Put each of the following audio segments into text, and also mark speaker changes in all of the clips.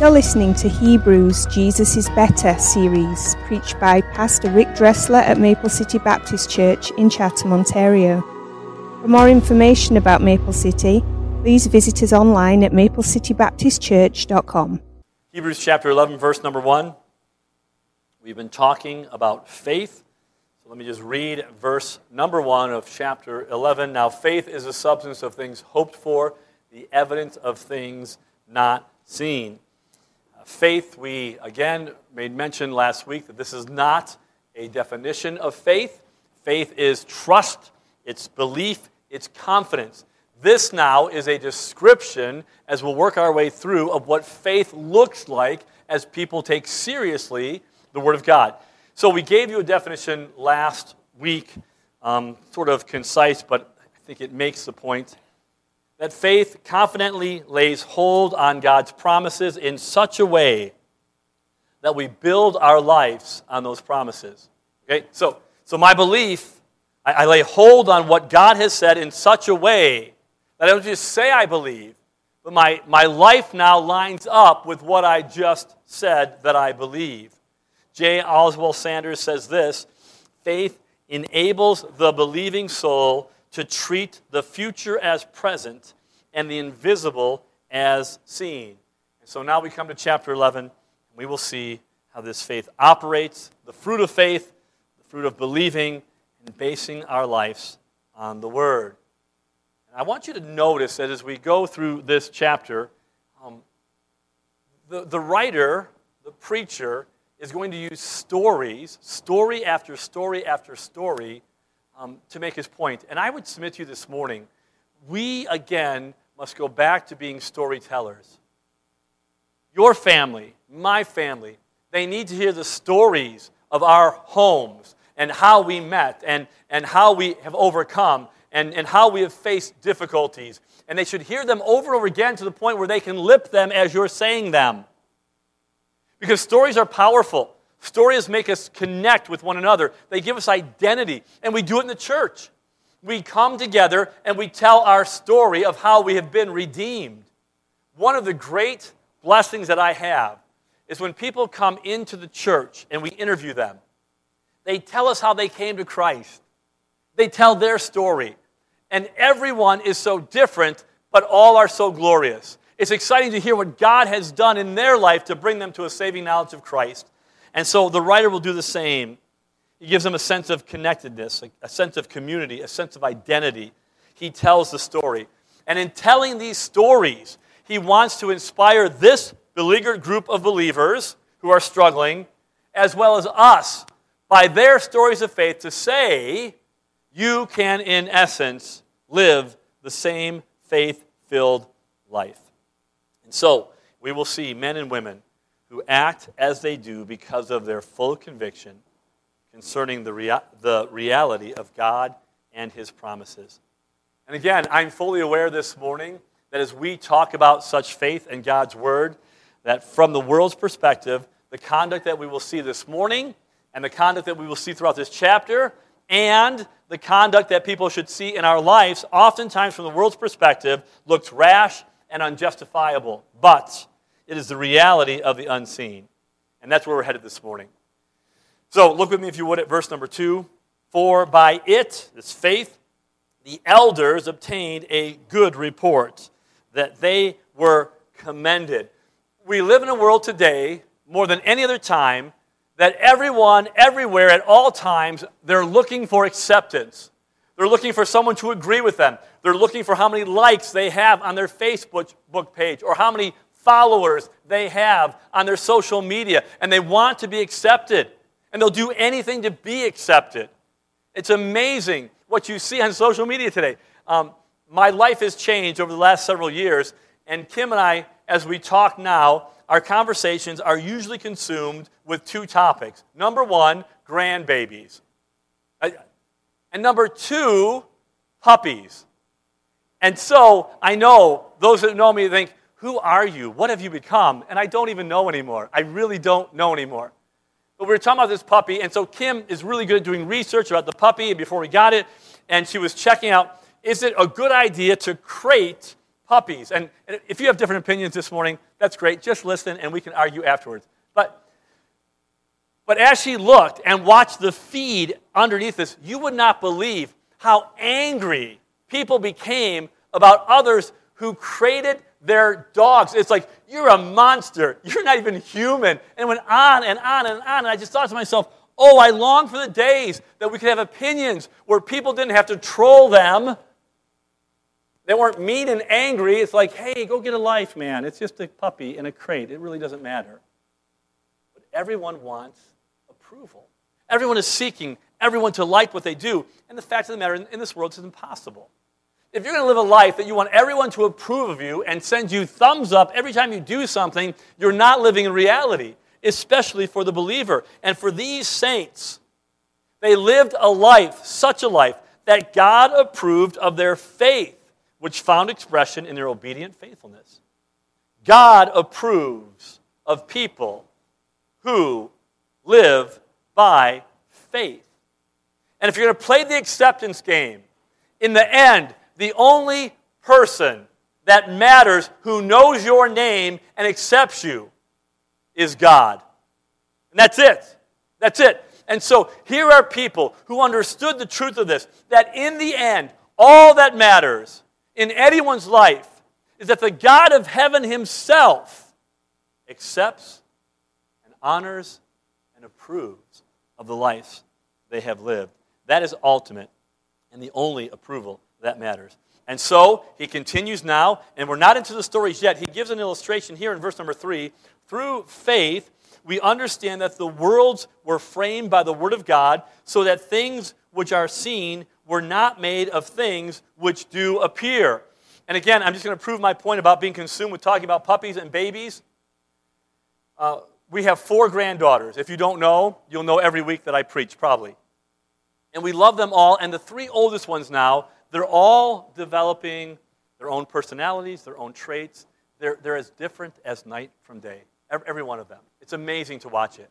Speaker 1: You're listening to Hebrews Jesus is Better series, preached by Pastor Rick Dressler at Maple City Baptist Church in Chatham, Ontario. For more information about Maple City, please visit us online at maplecitybaptistchurch.com.
Speaker 2: Hebrews chapter 11, verse number 1. We've been talking about faith. So let me just read verse number 1 of chapter 11. Now, faith is the substance of things hoped for, the evidence of things not seen. Faith, we again made mention last week that this is not a definition of faith. Faith is trust, it's belief, it's confidence. This now is a description, as we'll work our way through, of what faith looks like as people take seriously the Word of God. So we gave you a definition last week, um, sort of concise, but I think it makes the point that faith confidently lays hold on God's promises in such a way that we build our lives on those promises. Okay? So, so my belief, I, I lay hold on what God has said in such a way that I don't just say I believe, but my, my life now lines up with what I just said that I believe. J. Oswald Sanders says this faith enables the believing soul to treat the future as present and the invisible as seen. And so now we come to chapter 11, and we will see how this faith operates, the fruit of faith, the fruit of believing, and basing our lives on the Word. And I want you to notice that as we go through this chapter, um, the, the writer, the preacher, is going to use stories, story after story after story, um, to make his point. And I would submit to you this morning, we again must go back to being storytellers. Your family, my family, they need to hear the stories of our homes and how we met and, and how we have overcome and, and how we have faced difficulties. And they should hear them over and over again to the point where they can lip them as you're saying them. Because stories are powerful. Stories make us connect with one another, they give us identity, and we do it in the church. We come together and we tell our story of how we have been redeemed. One of the great blessings that I have is when people come into the church and we interview them. They tell us how they came to Christ. They tell their story. And everyone is so different, but all are so glorious. It's exciting to hear what God has done in their life to bring them to a saving knowledge of Christ. And so the writer will do the same. He gives them a sense of connectedness, a sense of community, a sense of identity. He tells the story. And in telling these stories, he wants to inspire this beleaguered group of believers who are struggling, as well as us, by their stories of faith, to say, you can, in essence, live the same faith filled life. And so, we will see men and women who act as they do because of their full conviction concerning the, rea- the reality of God and His promises. And again, I'm fully aware this morning that as we talk about such faith and God's Word, that from the world's perspective, the conduct that we will see this morning and the conduct that we will see throughout this chapter and the conduct that people should see in our lives, oftentimes from the world's perspective, looks rash and unjustifiable. But it is the reality of the unseen. And that's where we're headed this morning. So look with me, if you would, at verse number two. For by it, this faith, the elders obtained a good report that they were commended. We live in a world today, more than any other time, that everyone, everywhere, at all times, they're looking for acceptance. They're looking for someone to agree with them. They're looking for how many likes they have on their Facebook page or how many followers they have on their social media. And they want to be accepted and they'll do anything to be accepted. It's amazing what you see on social media today. Um, my life has changed over the last several years, and Kim and I, as we talk now, our conversations are usually consumed with two topics. Number one, grandbabies. And number two, puppies. And so I know those that know me think, who are you? What have you become? And I don't even know anymore. I really don't know anymore. But we were talking about this puppy, and so Kim is really good at doing research about the puppy before we got it, and she was checking out is it a good idea to crate puppies. And, and if you have different opinions this morning, that's great. Just listen and we can argue afterwards. But, but as she looked and watched the feed underneath this, you would not believe how angry people became about others who crated their dogs. It's like, you're a monster. You're not even human. And it went on and on and on. And I just thought to myself, oh, I long for the days that we could have opinions where people didn't have to troll them. They weren't mean and angry. It's like, hey, go get a life, man. It's just a puppy in a crate. It really doesn't matter. But everyone wants approval. Everyone is seeking everyone to like what they do. And the fact of the matter, in this world, it's impossible. If you're going to live a life that you want everyone to approve of you and send you thumbs up every time you do something, you're not living in reality, especially for the believer. And for these saints, they lived a life, such a life, that God approved of their faith, which found expression in their obedient faithfulness. God approves of people who live by faith. And if you're going to play the acceptance game, in the end, the only person that matters who knows your name and accepts you is God. And that's it. That's it. And so here are people who understood the truth of this that in the end, all that matters in anyone's life is that the God of heaven himself accepts and honors and approves of the life they have lived. That is ultimate and the only approval that matters. And so he continues now, and we're not into the stories yet. He gives an illustration here in verse number three. Through faith, we understand that the worlds were framed by the Word of God, so that things which are seen were not made of things which do appear. And again, I'm just going to prove my point about being consumed with talking about puppies and babies. Uh, we have four granddaughters. If you don't know, you'll know every week that I preach, probably. And we love them all. And the three oldest ones now they're all developing their own personalities, their own traits. They're, they're as different as night from day, every, one of them. It's amazing to watch it.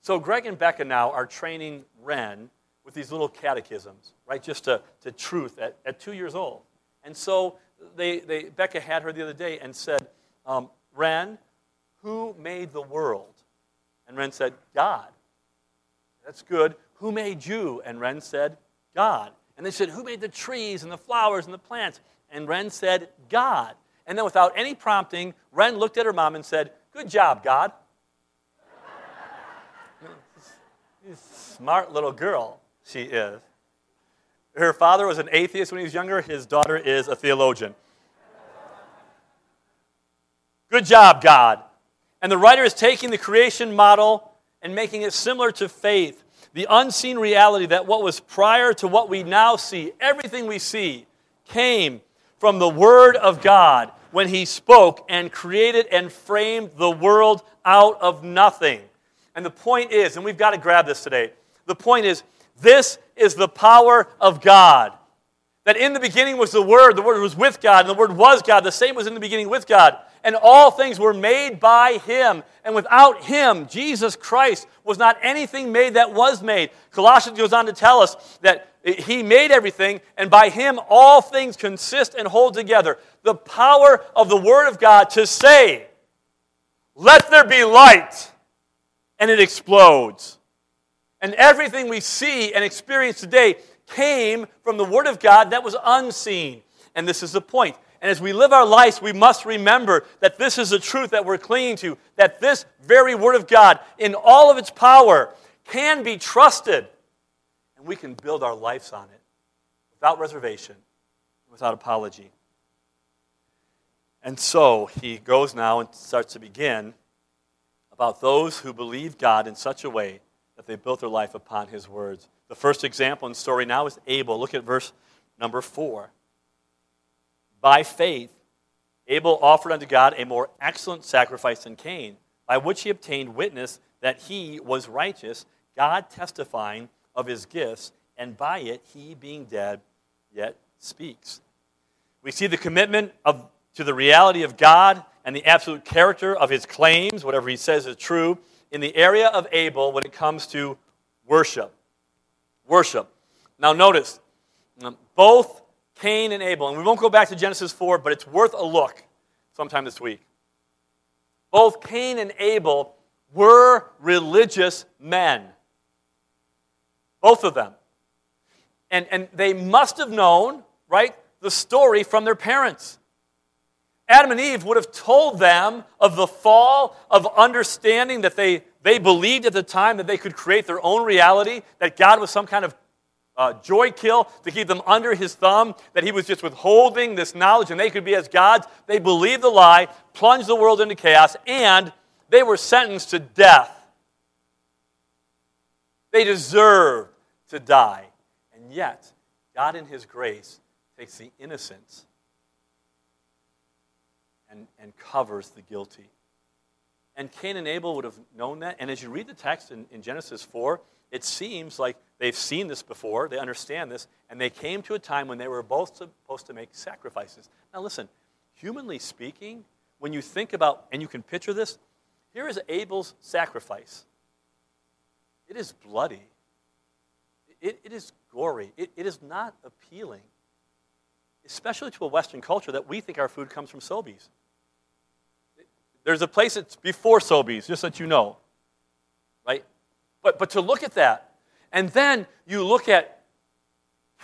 Speaker 2: So, Greg and Becca now are training Ren with these little catechisms, right, just to, to truth at, at two years old. And so, they, they, Becca had her the other day and said, um, Ren, who made the world? And Ren said, God. That's good. Who made you? And Ren said, God. And they said, Who made the trees and the flowers and the plants? And Ren said, God. And then, without any prompting, Ren looked at her mom and said, Good job, God. Smart little girl she is. Her father was an atheist when he was younger, his daughter is a theologian. Good job, God. And the writer is taking the creation model and making it similar to faith the unseen reality that what was prior to what we now see, everything we see, came from the Word of God when He spoke and created and framed the world out of nothing. And the point is, and we've got to grab this today, the point is, this is the power of God. That in the beginning was the Word, the Word was with God, and the Word was God. The same was in the beginning with God and all things were made by him. And without him, Jesus Christ, was not anything made that was made. Colossians goes on to tell us that he made everything, and by him all things consist and hold together. The power of the Word of God to say, Let there be light, and it explodes. And everything we see and experience today came from the Word of God that was unseen. And this is the point. And as we live our lives, we must remember that this is the truth that we're clinging to, that this very Word of God, in all of its power, can be trusted. And we can build our lives on it without reservation, without apology. And so he goes now and starts to begin about those who believe God in such a way that they built their life upon his words. The first example in story now is Abel. Look at verse number four. By faith, Abel offered unto God a more excellent sacrifice than Cain, by which he obtained witness that he was righteous, God testifying of his gifts, and by it he, being dead, yet speaks. We see the commitment of, to the reality of God and the absolute character of his claims, whatever he says is true, in the area of Abel when it comes to worship. Worship. Now, notice, um, both Cain and Abel. And we won't go back to Genesis 4, but it's worth a look sometime this week. Both Cain and Abel were religious men. Both of them. And, and they must have known, right, the story from their parents. Adam and Eve would have told them of the fall of understanding that they, they believed at the time that they could create their own reality, that God was some kind of uh, joy kill to keep them under his thumb, that he was just withholding this knowledge and they could be as gods. They believed the lie, plunged the world into chaos, and they were sentenced to death. They deserved to die. And yet, God in his grace takes the innocents and, and covers the guilty. And Cain and Abel would have known that. And as you read the text in, in Genesis 4, it seems like they've seen this before, they understand this, and they came to a time when they were both supposed to make sacrifices. Now, listen, humanly speaking, when you think about, and you can picture this, here is Abel's sacrifice. It is bloody, it, it is gory, it, it is not appealing, especially to a Western culture that we think our food comes from Sobeys. There's a place that's before Sobeys, just so that you know. Right? But, but to look at that, and then you look at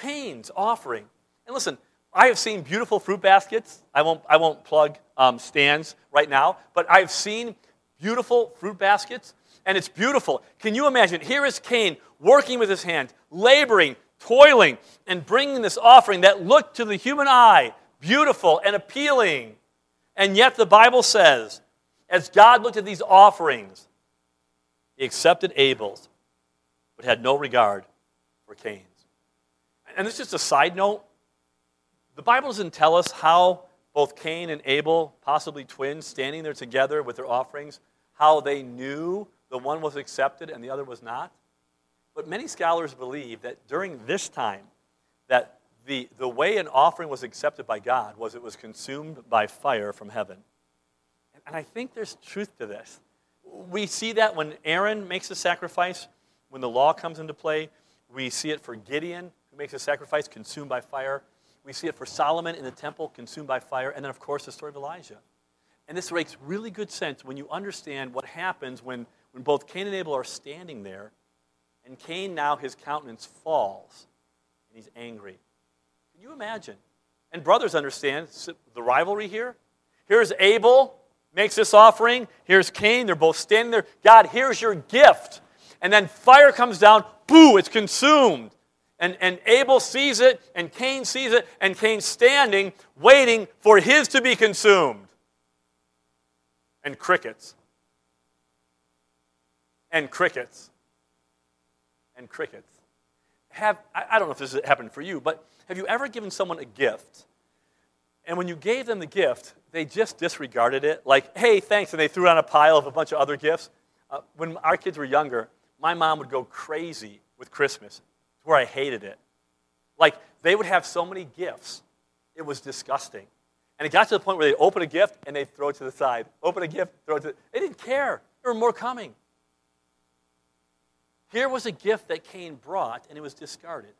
Speaker 2: Cain's offering. And listen, I have seen beautiful fruit baskets. I won't, I won't plug um, stands right now, but I've seen beautiful fruit baskets, and it's beautiful. Can you imagine? Here is Cain working with his hand, laboring, toiling, and bringing this offering that looked to the human eye beautiful and appealing. And yet the Bible says as God looked at these offerings, he accepted Abel's, but had no regard for Cain's. And this is just a side note. The Bible doesn't tell us how both Cain and Abel, possibly twins, standing there together with their offerings, how they knew the one was accepted and the other was not. But many scholars believe that during this time, that the, the way an offering was accepted by God was it was consumed by fire from heaven. And I think there's truth to this. We see that when Aaron makes a sacrifice, when the law comes into play. We see it for Gideon, who makes a sacrifice consumed by fire. We see it for Solomon in the temple, consumed by fire. And then, of course, the story of Elijah. And this makes really good sense when you understand what happens when, when both Cain and Abel are standing there, and Cain now, his countenance falls, and he's angry. Can you imagine? And brothers understand the rivalry here. Here's Abel, makes this offering. Here's Cain. They're both standing there. God, here's your gift. And then fire comes down. Boo, it's consumed. And, and Abel sees it, and Cain sees it, and Cain's standing, waiting for his to be consumed. And crickets. And crickets. And crickets. Have, I, I don't know if this has happened for you, but have you ever given someone a gift? And when you gave them the gift, they just disregarded it. Like, hey, thanks. And they threw it on a pile of a bunch of other gifts. Uh, when our kids were younger, my mom would go crazy with Christmas to where I hated it. Like, they would have so many gifts, it was disgusting. And it got to the point where they'd open a gift and they'd throw it to the side. Open a gift, throw it to the They didn't care. There were more coming. Here was a gift that Cain brought and it was discarded.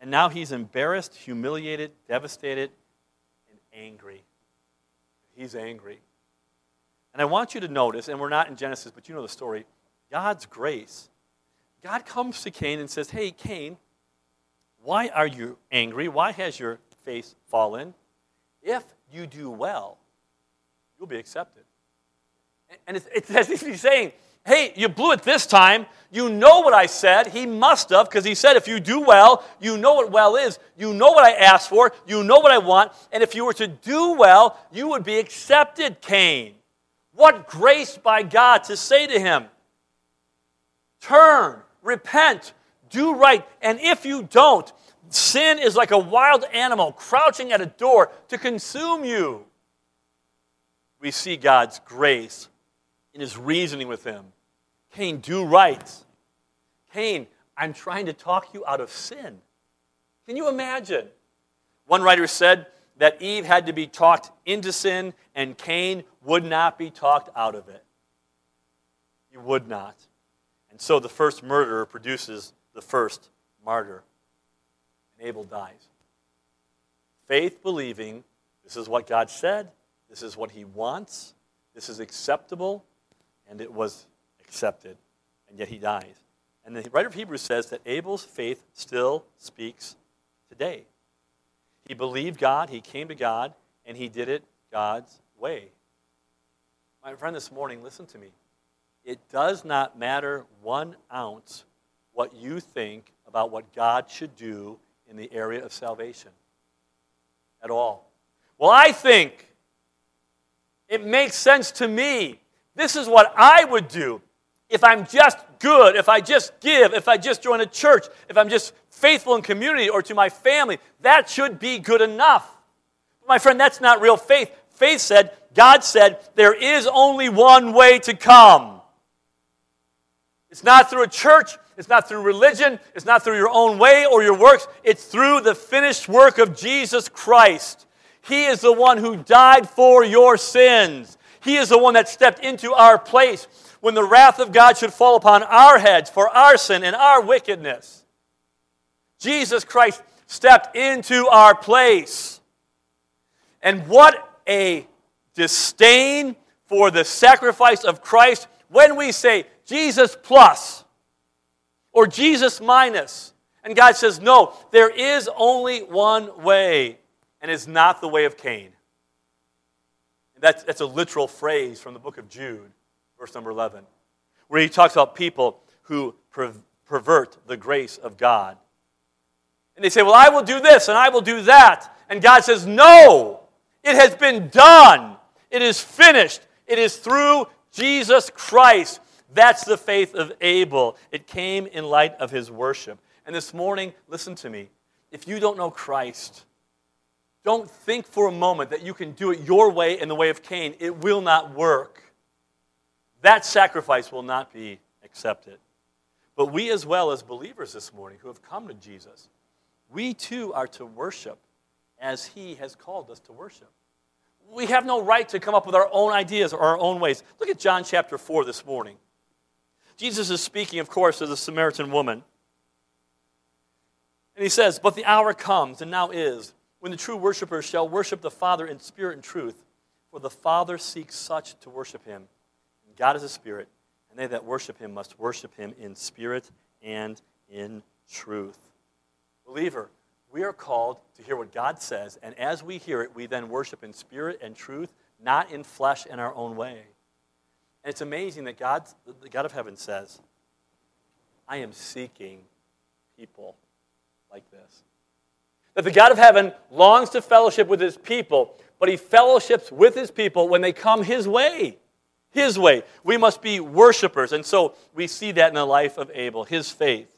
Speaker 2: And now he's embarrassed, humiliated, devastated, and angry. He's angry. And I want you to notice, and we're not in Genesis, but you know the story God's grace. God comes to Cain and says, Hey, Cain, why are you angry? Why has your face fallen? If you do well, you'll be accepted. And it's, it's as if he's saying, Hey, you blew it this time. You know what I said. He must have, because he said, if you do well, you know what well is. You know what I asked for. You know what I want. And if you were to do well, you would be accepted, Cain. What grace by God to say to him, turn, repent, do right. And if you don't, sin is like a wild animal crouching at a door to consume you. We see God's grace in his reasoning with him. Cain, do right. Cain, I'm trying to talk you out of sin. Can you imagine? One writer said that Eve had to be talked into sin, and Cain would not be talked out of it. He would not. So the first murderer produces the first martyr. And Abel dies. faith believing this is what God said, this is what He wants, this is acceptable, and it was accepted. And yet he dies. And the writer of Hebrews says that Abel's faith still speaks today. He believed God, he came to God, and he did it God's way. My friend, this morning, listen to me. It does not matter one ounce what you think about what God should do in the area of salvation at all. Well, I think it makes sense to me. This is what I would do if I'm just good, if I just give, if I just join a church, if I'm just faithful in community or to my family. That should be good enough. My friend, that's not real faith. Faith said, God said, there is only one way to come. It's not through a church, it's not through religion, it's not through your own way or your works. It's through the finished work of Jesus Christ. He is the one who died for your sins. He is the one that stepped into our place when the wrath of God should fall upon our heads for our sin and our wickedness. Jesus Christ stepped into our place. And what a disdain for the sacrifice of Christ when we say Jesus plus or Jesus minus. And God says, no, there is only one way, and it's not the way of Cain. That's, that's a literal phrase from the book of Jude, verse number 11, where he talks about people who per- pervert the grace of God. And they say, Well, I will do this and I will do that. And God says, No, it has been done. It is finished. It is through Jesus Christ. That's the faith of Abel. It came in light of his worship. And this morning, listen to me. If you don't know Christ, don't think for a moment that you can do it your way in the way of Cain. It will not work. That sacrifice will not be accepted. But we, as well as believers this morning who have come to Jesus, we too are to worship as He has called us to worship. We have no right to come up with our own ideas or our own ways. Look at John chapter 4 this morning. Jesus is speaking, of course, to the Samaritan woman. And he says, But the hour comes, and now is, when the true worshippers shall worship the Father in spirit and truth, for the Father seeks such to worship him. And God is a spirit, and they that worship him must worship him in spirit and in truth. Believer, we are called to hear what God says, and as we hear it, we then worship in spirit and truth, not in flesh and our own way. And it's amazing that God, the God of heaven says, I am seeking people like this. That the God of heaven longs to fellowship with his people, but he fellowships with his people when they come his way. His way. We must be worshipers. And so we see that in the life of Abel. His faith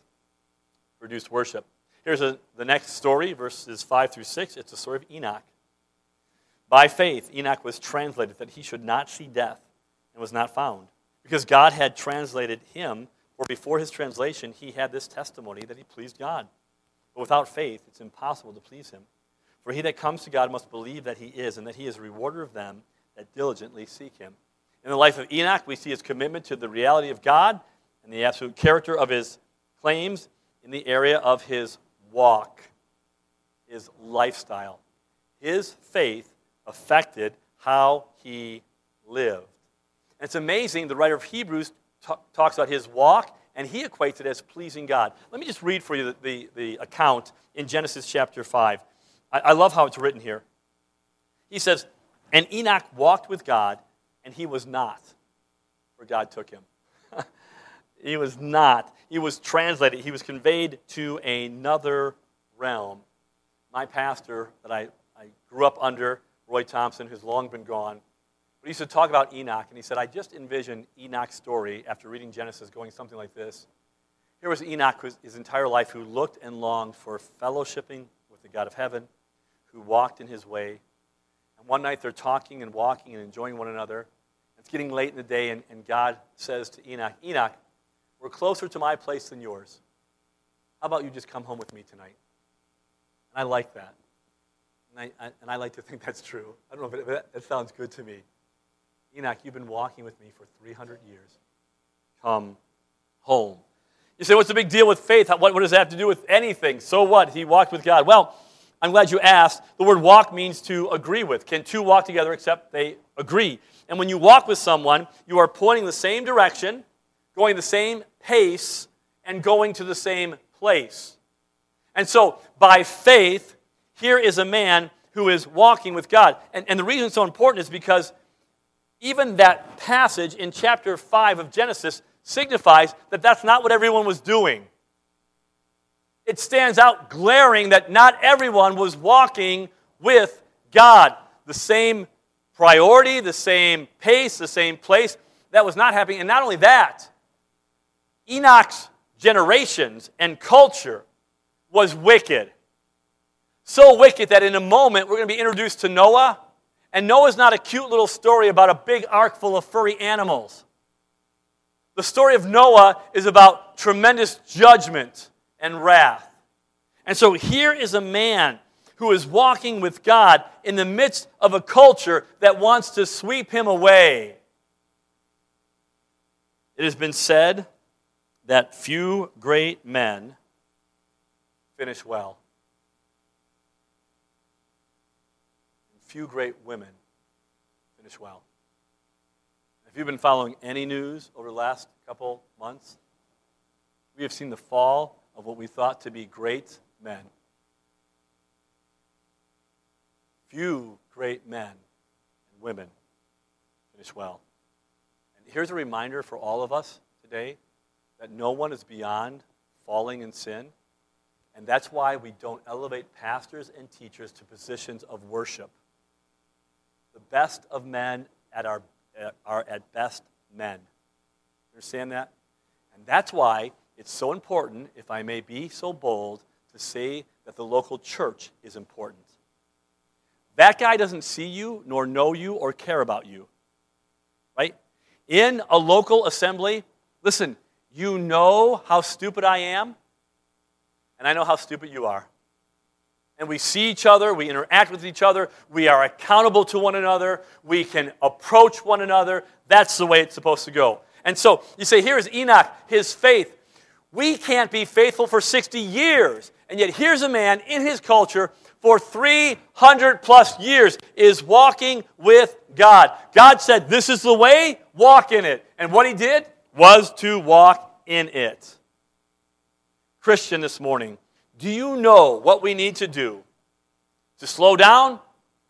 Speaker 2: produced worship. Here's a, the next story, verses 5 through 6. It's the story of Enoch. By faith, Enoch was translated that he should not see death and was not found. Because God had translated him, or before his translation, he had this testimony that he pleased God. But without faith, it's impossible to please him. For he that comes to God must believe that he is, and that he is a rewarder of them that diligently seek him. In the life of Enoch, we see his commitment to the reality of God and the absolute character of his claims in the area of his walk, his lifestyle. His faith affected how he lived. And it's amazing, the writer of Hebrews t- talks about his walk and he equates it as pleasing God. Let me just read for you the, the, the account in Genesis chapter 5. I, I love how it's written here. He says, And Enoch walked with God, and he was not, for God took him. he was not. He was translated, he was conveyed to another realm. My pastor that I, I grew up under, Roy Thompson, who's long been gone, but he used to talk about Enoch, and he said, I just envisioned Enoch's story after reading Genesis going something like this. Here was Enoch his entire life who looked and longed for fellowshipping with the God of heaven, who walked in his way. And one night they're talking and walking and enjoying one another. It's getting late in the day, and, and God says to Enoch, Enoch, we're closer to my place than yours. How about you just come home with me tonight? And I like that. And I, I and I like to think that's true. I don't know if it, that, that sounds good to me. Enoch, you've been walking with me for 300 years. Come home. You say, what's the big deal with faith? What, what does that have to do with anything? So what? He walked with God. Well, I'm glad you asked. The word walk means to agree with. Can two walk together except they agree? And when you walk with someone, you are pointing the same direction, going the same pace, and going to the same place. And so, by faith, here is a man who is walking with God. And, and the reason it's so important is because even that passage in chapter 5 of Genesis signifies that that's not what everyone was doing. It stands out glaring that not everyone was walking with God. The same priority, the same pace, the same place. That was not happening. And not only that, Enoch's generations and culture was wicked. So wicked that in a moment we're going to be introduced to Noah. And Noah's not a cute little story about a big ark full of furry animals. The story of Noah is about tremendous judgment and wrath. And so here is a man who is walking with God in the midst of a culture that wants to sweep him away. It has been said that few great men finish well. Few great women finish well. If you've been following any news over the last couple months, we have seen the fall of what we thought to be great men. Few great men and women finish well. And here's a reminder for all of us today that no one is beyond falling in sin. And that's why we don't elevate pastors and teachers to positions of worship. The best of men at our, uh, are at best men. Understand that? And that's why it's so important, if I may be so bold, to say that the local church is important. That guy doesn't see you, nor know you, or care about you. Right? In a local assembly, listen, you know how stupid I am, and I know how stupid you are. And we see each other, we interact with each other, we are accountable to one another, we can approach one another. That's the way it's supposed to go. And so you say, here's Enoch, his faith. We can't be faithful for 60 years. And yet here's a man in his culture for 300 plus years is walking with God. God said, This is the way, walk in it. And what he did was to walk in it. Christian, this morning, do you know what we need to do? To slow down,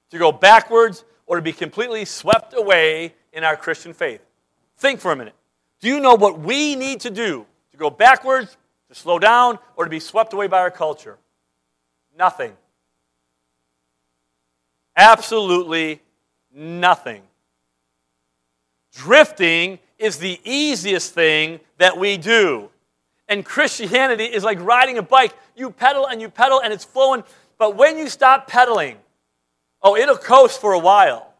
Speaker 2: to go backwards, or to be completely swept away in our Christian faith? Think for a minute. Do you know what we need to do to go backwards, to slow down, or to be swept away by our culture? Nothing. Absolutely nothing. Drifting is the easiest thing that we do. And Christianity is like riding a bike. You pedal and you pedal and it's flowing. But when you stop pedaling, oh, it'll coast for a while.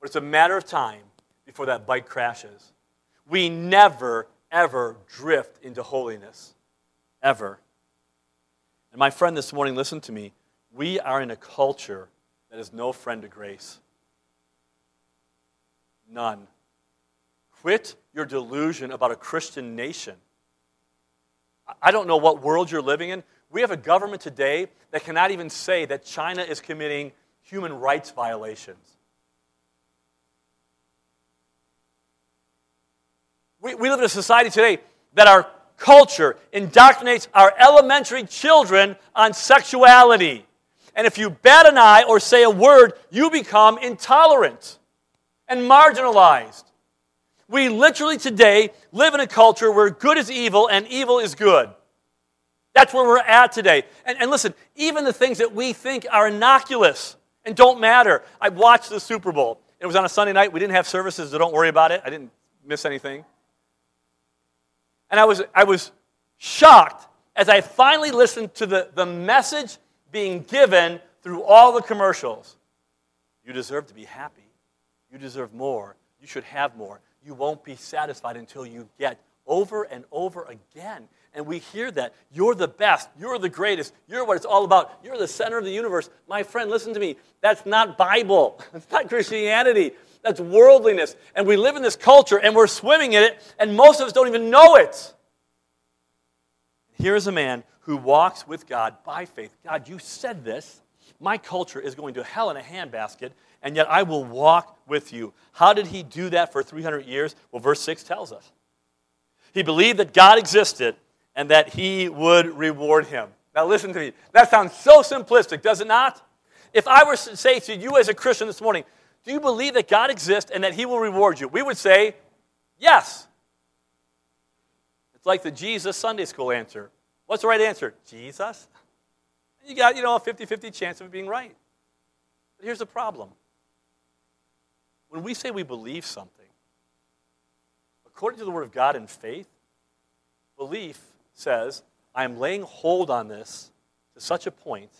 Speaker 2: But it's a matter of time before that bike crashes. We never, ever drift into holiness. Ever. And my friend this morning, listen to me. We are in a culture that is no friend to grace. None. Quit your delusion about a Christian nation. I don't know what world you're living in. We have a government today that cannot even say that China is committing human rights violations. We, we live in a society today that our culture indoctrinates our elementary children on sexuality. And if you bat an eye or say a word, you become intolerant and marginalized. We literally today live in a culture where good is evil and evil is good. That's where we're at today. And, and listen, even the things that we think are innocuous and don't matter. I watched the Super Bowl. It was on a Sunday night. We didn't have services, so don't worry about it. I didn't miss anything. And I was, I was shocked as I finally listened to the, the message being given through all the commercials. You deserve to be happy. You deserve more. You should have more you won't be satisfied until you get over and over again. And we hear that. You're the best. You're the greatest. You're what it's all about. You're the center of the universe. My friend, listen to me. That's not Bible. That's not Christianity. That's worldliness. And we live in this culture and we're swimming in it, and most of us don't even know it. Here is a man who walks with God by faith. God, you said this. My culture is going to hell in a handbasket, and yet I will walk with you. How did he do that for 300 years? Well, verse 6 tells us. He believed that God existed and that he would reward him. Now, listen to me. That sounds so simplistic, does it not? If I were to say to you as a Christian this morning, do you believe that God exists and that he will reward you? We would say, yes. It's like the Jesus Sunday school answer. What's the right answer? Jesus. You got, you know, a 50 50 chance of it being right. But here's the problem when we say we believe something, according to the Word of God in faith, belief says, I am laying hold on this to such a point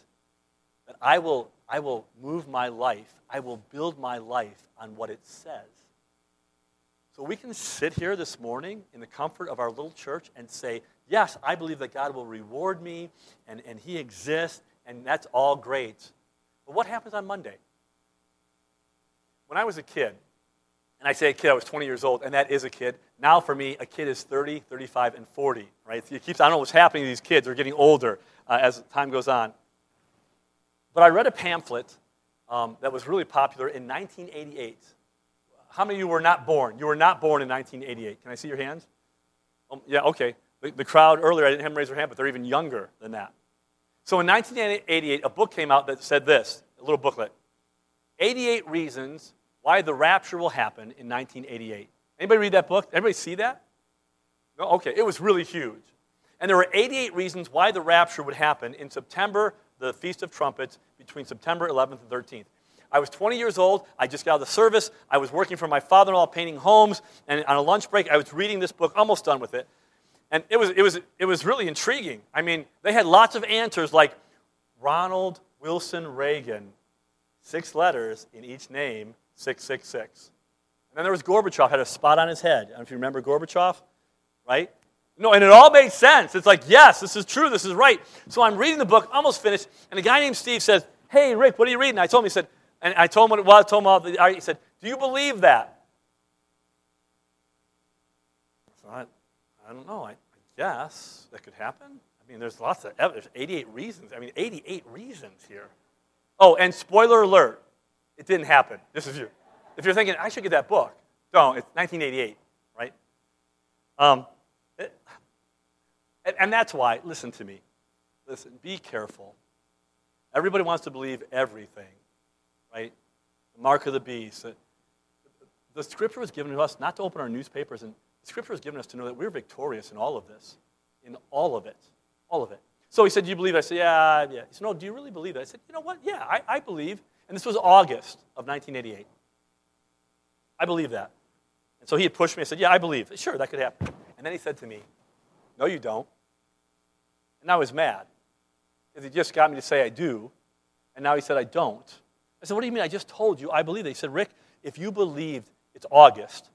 Speaker 2: that I will, I will move my life, I will build my life on what it says. So we can sit here this morning in the comfort of our little church and say, Yes, I believe that God will reward me and, and He exists, and that's all great. But what happens on Monday? When I was a kid, and I say a kid, I was 20 years old, and that is a kid. Now, for me, a kid is 30, 35, and 40, right? It keeps, I don't know what's happening to these kids. They're getting older uh, as time goes on. But I read a pamphlet um, that was really popular in 1988. How many of you were not born? You were not born in 1988. Can I see your hands? Um, yeah, okay. The, the crowd earlier, I didn't have them raise their hand, but they're even younger than that. So in 1988, a book came out that said this a little booklet 88 Reasons why the Rapture Will Happen in 1988. Anybody read that book? Anybody see that? No? Okay, it was really huge. And there were 88 reasons why the rapture would happen in September, the Feast of Trumpets, between September 11th and 13th. I was 20 years old. I just got out of the service. I was working for my father in law painting homes. And on a lunch break, I was reading this book, almost done with it. And it was, it, was, it was really intriguing. I mean, they had lots of answers like Ronald Wilson Reagan, six letters in each name, 666. And then there was Gorbachev, had a spot on his head. I don't know if you remember Gorbachev, right? No, and it all made sense. It's like, yes, this is true, this is right. So I'm reading the book, almost finished, and a guy named Steve says, Hey, Rick, what are you reading? I told him, he said, and I told him what it was, I told him all the, he said, Do you believe that? So I, I don't know. I, I guess that could happen. I mean, there's lots of evidence. There's 88 reasons. I mean, 88 reasons here. Oh, and spoiler alert, it didn't happen. This is you. If you're thinking, I should get that book, don't. It's 1988, right? Um, it, and, that's why, listen to me. Listen, be careful. Everybody wants to believe everything, right? The mark of the beast. The, scripture was given to us not to open our newspapers, and the scripture was given us to know that we're victorious in all of this, in all of it, all of it. So he said, Do you believe? I said, Yeah, yeah. He said, No, do you really believe it? I said, You know what? Yeah, I, I believe. And this was August of 1988. I believe that. And so he had pushed me. I said, Yeah, I believe. Sure, that could happen. And then he said to me, No, you don't. And I was mad because he just got me to say I do. And now he said I don't. I said, What do you mean? I just told you I believe it. He said, Rick, if you believed it's August,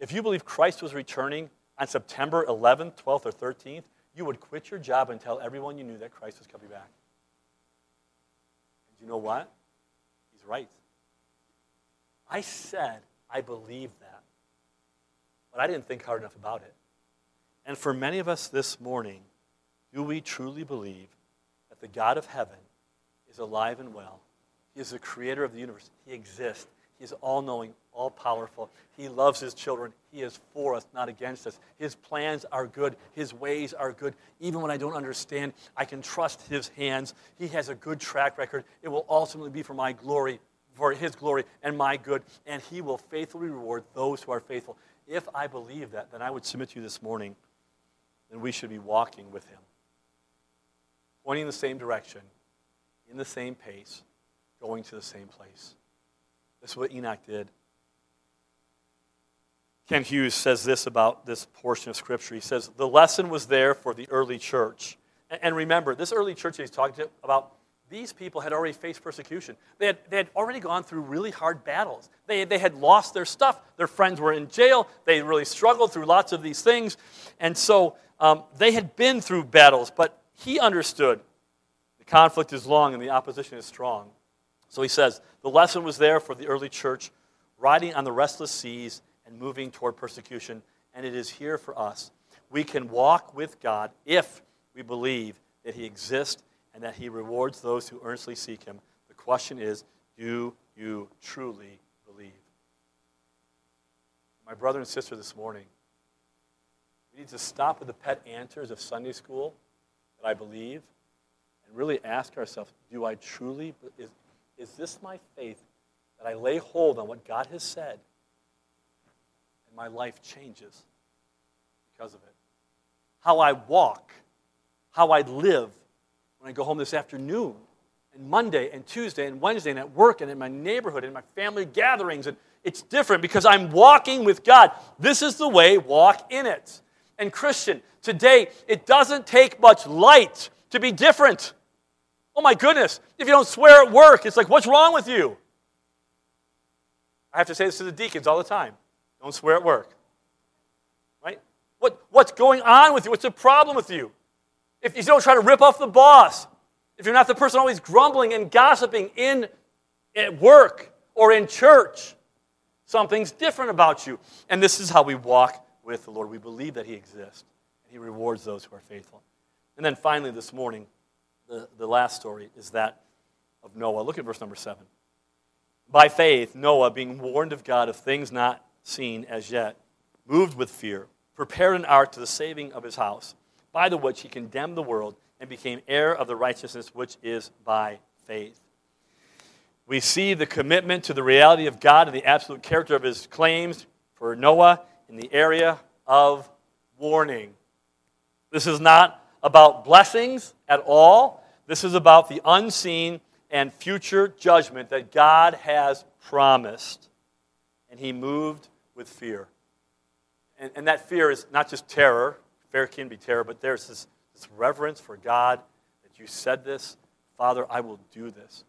Speaker 2: if you believe Christ was returning on September 11th, 12th, or 13th, you would quit your job and tell everyone you knew that Christ was coming back. And you know what? Right. I said I believe that, but I didn't think hard enough about it. And for many of us this morning, do we truly believe that the God of heaven is alive and well? He is the creator of the universe. He exists. He is all knowing, all powerful. He loves his children. He is for us, not against us. His plans are good. His ways are good. Even when I don't understand, I can trust his hands. He has a good track record. It will ultimately be for my glory, for his glory and my good, and he will faithfully reward those who are faithful. If I believe that, then I would submit to you this morning, then we should be walking with him, pointing in the same direction, in the same pace, going to the same place. This is what Enoch did. Kent Hughes says this about this portion of Scripture. He says, The lesson was there for the early church. And remember, this early church he's talking about, these people had already faced persecution. They had, they had already gone through really hard battles. They, they had lost their stuff. Their friends were in jail. They really struggled through lots of these things. And so um, they had been through battles, but he understood the conflict is long and the opposition is strong. So he says, the lesson was there for the early church, riding on the restless seas and moving toward persecution, and it is here for us. We can walk with God if we believe that He exists and that He rewards those who earnestly seek Him. The question is do you truly believe? My brother and sister this morning, we need to stop with the pet answers of Sunday school that I believe and really ask ourselves do I truly, is this my faith that I lay hold on what God has said and my life changes because of it? How I walk, how I live when I go home this afternoon and Monday and Tuesday and Wednesday and at work and in my neighborhood and my family gatherings. And it's different because I'm walking with God. This is the way, walk in it. And Christian, today, it doesn't take much light to be different. Oh my goodness, if you don't swear at work, it's like, what's wrong with you? I have to say this to the deacons all the time. Don't swear at work. Right? What, what's going on with you? What's the problem with you? If you don't try to rip off the boss, if you're not the person always grumbling and gossiping in at work or in church, something's different about you. And this is how we walk with the Lord. We believe that He exists, and He rewards those who are faithful. And then finally, this morning, the, the last story is that of Noah. Look at verse number seven. By faith, Noah, being warned of God of things not seen as yet, moved with fear, prepared an ark to the saving of his house, by the which he condemned the world and became heir of the righteousness which is by faith. We see the commitment to the reality of God and the absolute character of his claims for Noah in the area of warning. This is not about blessings at all. This is about the unseen and future judgment that God has promised. And he moved with fear. And, and that fear is not just terror, fear can be terror, but there's this, this reverence for God that you said this, Father, I will do this.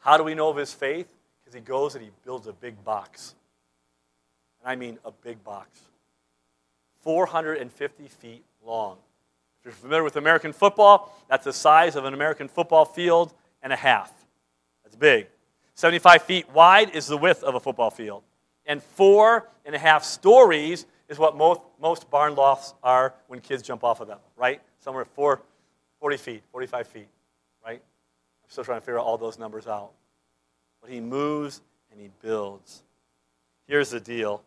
Speaker 2: How do we know of his faith? Because he goes and he builds a big box. And I mean a big box. 450 feet long. If you're familiar with American football, that's the size of an American football field and a half. That's big. 75 feet wide is the width of a football field. And four and a half stories is what most, most barn lofts are when kids jump off of them, right? Somewhere four, 40 feet, 45 feet, right? I'm still trying to figure all those numbers out. But he moves and he builds. Here's the deal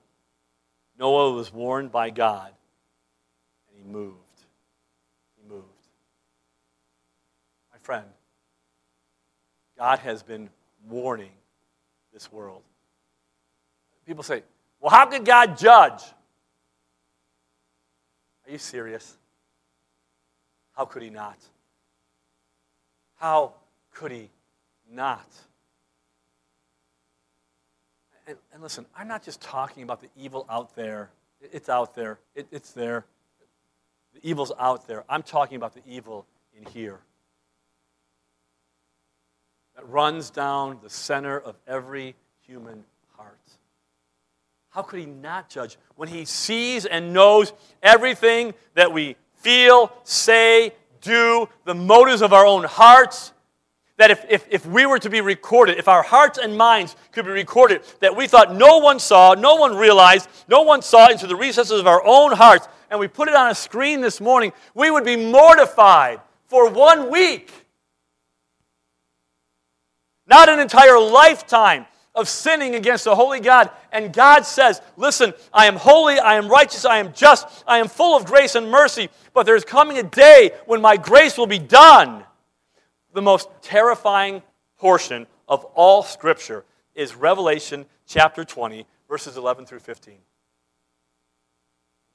Speaker 2: Noah was warned by God, and he moved. He moved. My friend, God has been warning this world. People say, well, how could God judge? Are you serious? How could he not? How could he not? And, and, listen, I'm not just talking about the evil out there. It's out there. It, it's there. The evil's out there. I'm talking about the evil in here that runs down the center of every human heart. How could he not judge when he sees and knows everything that we feel, say, do, the motives of our own hearts? That if, if, if we were to be recorded, if our hearts and minds could be recorded, that we thought no one saw, no one realized, no one saw into the recesses of our own hearts, and we put it on a screen this morning, we would be mortified for one week not an entire lifetime of sinning against the holy God. And God says, Listen, I am holy, I am righteous, I am just, I am full of grace and mercy, but there's coming a day when my grace will be done. The most terrifying portion of all Scripture is Revelation chapter 20, verses 11 through 15.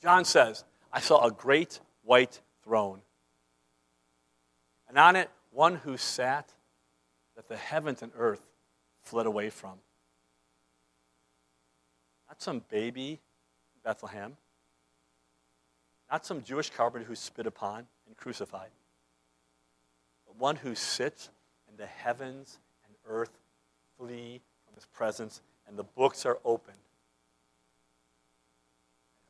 Speaker 2: John says, I saw a great white throne, and on it one who sat the heavens and earth fled away from. Not some baby Bethlehem, not some Jewish carpenter who spit upon and crucified, but one who sits and the heavens and earth flee from his presence and the books are opened.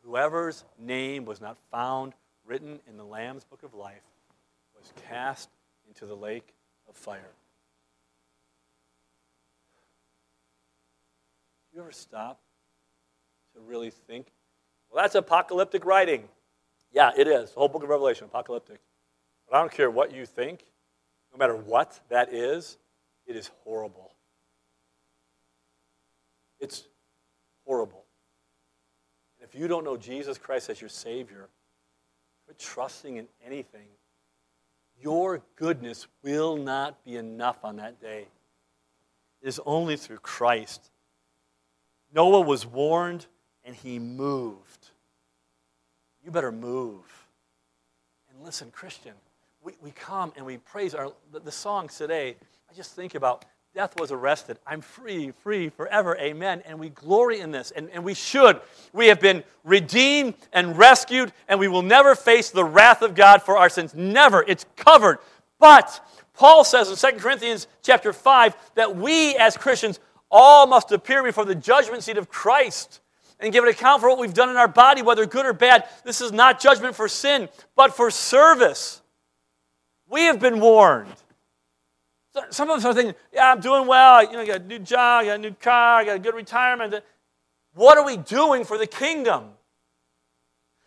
Speaker 2: Whoever's name was not found written in the Lamb's book of life was cast into the lake of fire. You ever stop to really think? Well, that's apocalyptic writing. Yeah, it is. The whole book of Revelation, apocalyptic. But I don't care what you think, no matter what that is, it is horrible. It's horrible. And if you don't know Jesus Christ as your Savior, quit trusting in anything. Your goodness will not be enough on that day. It is only through Christ. Noah was warned and he moved. You better move. And listen, Christian, we, we come and we praise our the, the songs today. I just think about death was arrested. I'm free, free forever. Amen. And we glory in this, and, and we should. We have been redeemed and rescued, and we will never face the wrath of God for our sins. Never. It's covered. But Paul says in 2 Corinthians chapter 5 that we as Christians all must appear before the judgment seat of Christ and give an account for what we've done in our body, whether good or bad. This is not judgment for sin, but for service. We have been warned. Some of us are thinking, yeah, I'm doing well. You know, I got a new job, I got a new car, I got a good retirement. What are we doing for the kingdom?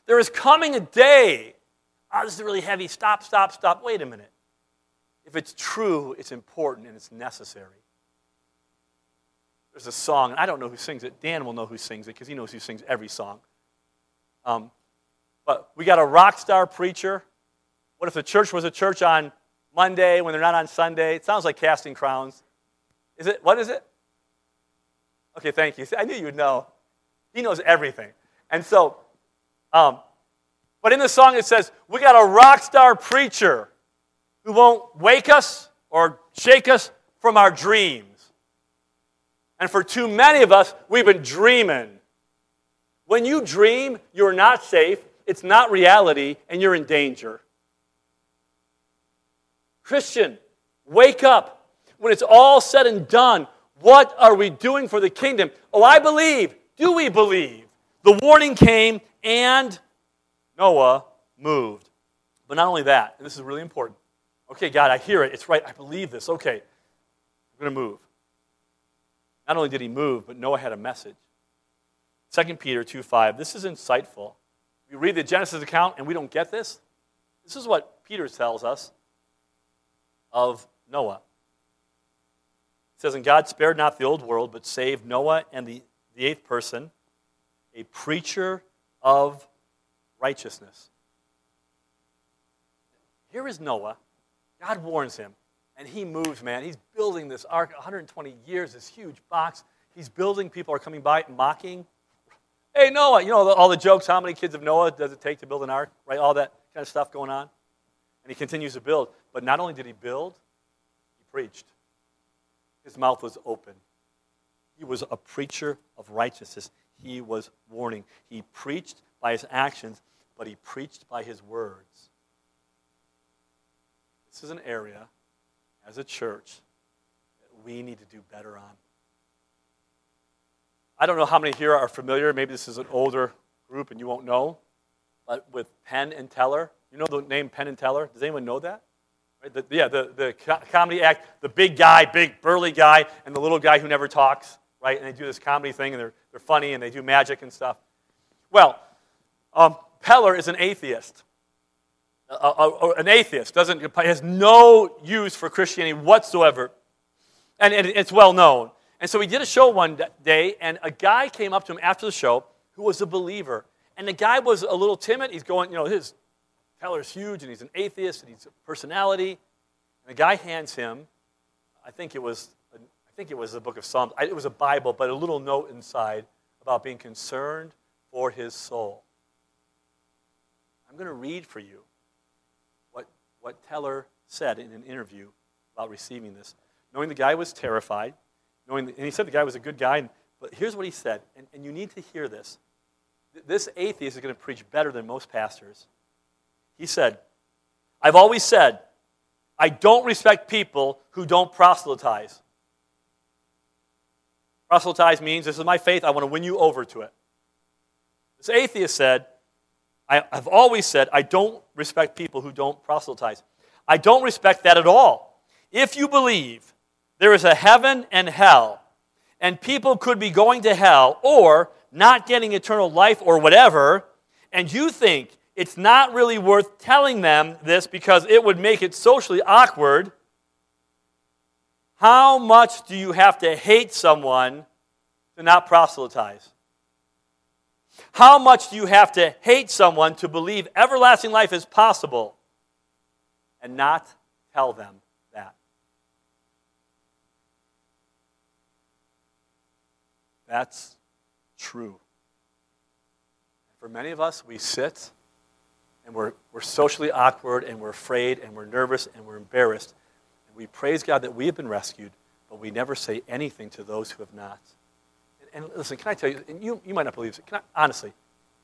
Speaker 2: There is coming a day. Oh, this is really heavy. Stop, stop, stop. Wait a minute. If it's true, it's important and it's necessary. There's a song, and I don't know who sings it. Dan will know who sings it because he knows who sings every song. Um, but we got a rock star preacher. What if the church was a church on Monday when they're not on Sunday. It sounds like casting crowns. Is it? What is it? Okay, thank you. I knew you would know. He knows everything. And so, um, but in the song it says, we got a rock star preacher who won't wake us or shake us from our dreams. And for too many of us, we've been dreaming. When you dream, you're not safe, it's not reality, and you're in danger. Christian, wake up. When it's all said and done, what are we doing for the kingdom? Oh, I believe. Do we believe? The warning came and Noah moved. But not only that, and this is really important. Okay, God, I hear it. It's right. I believe this. Okay, I'm going to move. Not only did he move, but Noah had a message. 2 Peter 2 5. This is insightful. We read the Genesis account and we don't get this. This is what Peter tells us of Noah. It says, And God spared not the old world, but saved Noah and the, the eighth person, a preacher of righteousness. Here is Noah. God warns him, and he moves, man. He's building this ark, 120 years, this huge box. He's building, people are coming by it and mocking. Hey, Noah, you know all the jokes, how many kids of Noah does it take to build an ark, right? All that kind of stuff going on. And he continues to build. But not only did he build, he preached. His mouth was open. He was a preacher of righteousness. He was warning. He preached by his actions, but he preached by his words. This is an area, as a church, that we need to do better on. I don't know how many here are familiar. Maybe this is an older group and you won't know. But with Penn and Teller, you know the name Penn and Teller? Does anyone know that? Right? The, yeah, the, the comedy act, the big guy, big burly guy, and the little guy who never talks, right? And they do this comedy thing, and they're, they're funny, and they do magic and stuff. Well, um, Teller is an atheist. An atheist doesn't has no use for Christianity whatsoever, and, it's well known. And so he did a show one day, and a guy came up to him after the show who was a believer, and the guy was a little timid. He's going, you know, his Teller's huge, and he's an atheist, and he's a personality. And the guy hands him, I think it was, I think it was the book of Psalms. It was a Bible, but a little note inside about being concerned for his soul. I'm going to read for you what, Teller said in an interview about receiving this. Knowing the guy was terrified, knowing, the, and he said the guy was a good guy, but here's what he said, and, and you need to hear this. This atheist is going to preach better than most pastors. He said, I've always said, I don't respect people who don't proselytize. Proselytize means this is my faith, I want to win you over to it. This atheist said, I, have always said, I don't respect people who don't proselytize. I don't respect that at all. If you believe there is a heaven and hell, and people could be going to hell or not getting eternal life or whatever, and you think it's not really worth telling them this because it would make it socially awkward. How much do you have to hate someone to not proselytize? How much do you have to hate someone to believe everlasting life is possible and not tell them that? That's true. For many of us, we sit and we're, we're socially awkward and we're afraid and we're nervous and we're embarrassed. And we praise God that we have been rescued, but we never say anything to those who have not. And, listen, can I tell you, and you, you might not believe this, can I, honestly,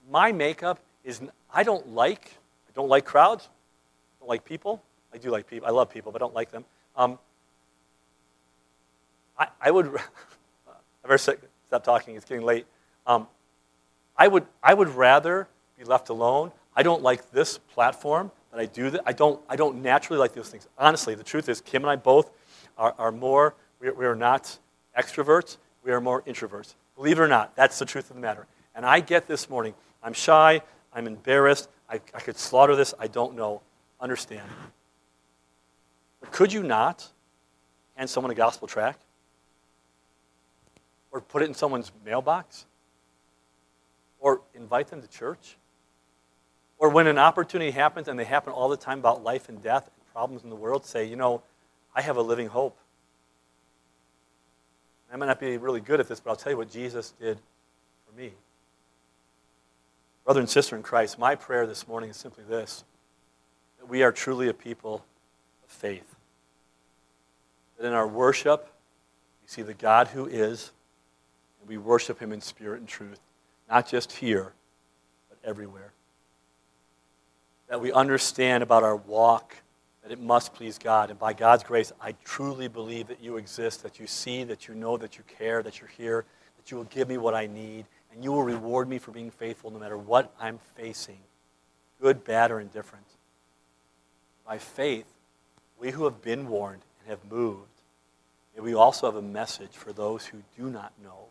Speaker 2: my makeup is, I don't like, I don't like crowds, I don't like people. I do like people, I love people, but I don't like them. Um, I, I would, I better stop talking, it's getting late. Um, I, would, I would rather be left alone I don't like this platform, but I do that. I don't, I don't naturally like those things. Honestly, the truth is, Kim and I both are, are more, we we are not extroverts, we are more introverts. Believe it or not, that's the truth of the matter. And I get this morning, I'm shy, I'm embarrassed, I, I could slaughter this, I don't know. Understand. But could you not hand someone a gospel tract? Or put it in someone's mailbox? Or invite them to church? Or when an opportunity happens, and they happen all the time about life and death and problems in the world, say, you know, I have a living hope. I might not be really good at this, but I'll tell you what Jesus did for me. Brother and sister in Christ, my prayer this morning is simply this that we are truly a people of faith. That in our worship, we see the God who is, and we worship him in spirit and truth, not just here, but everywhere that we understand about our walk that it must please God. And by God's grace, I truly believe that you exist, that you see, that you know, that you care, that you're here, that you will give me what I need, and you will reward me for being faithful no matter what I'm facing, good, bad, or indifferent. By faith, we who have been warned and have moved, we also have a message for those who do not know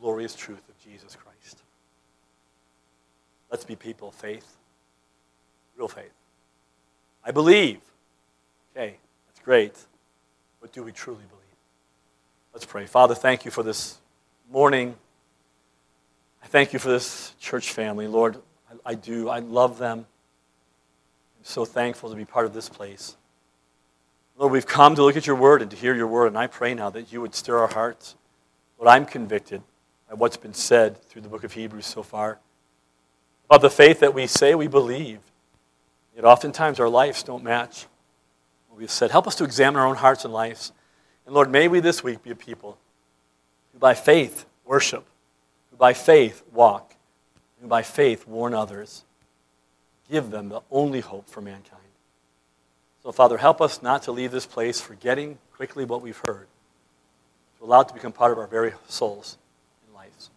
Speaker 2: glorious truth of Jesus Christ. Let's be people of faith real faith. I believe. Okay, that's great. But do we truly believe? Let's pray. Father, thank you for this morning. I thank you for this church family. Lord, I, I do. I love them. I'm so thankful to be part of this place. Lord, we've come to look at your word and to hear your word, and I pray now that you would stir our hearts. Lord, I'm convicted by what's been said through the book of Hebrews so far about the faith that we say we believe Yet oftentimes our lives don't match what we've said. Help us to examine our own hearts and lives. And Lord, may we this week be a people who by faith worship, who by faith walk, who by faith warn others, give them the only hope for mankind. So, Father, help us not to leave this place forgetting quickly what we've heard, to allow it to become part of our very souls and lives.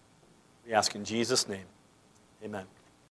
Speaker 2: We ask in Jesus' name. Amen.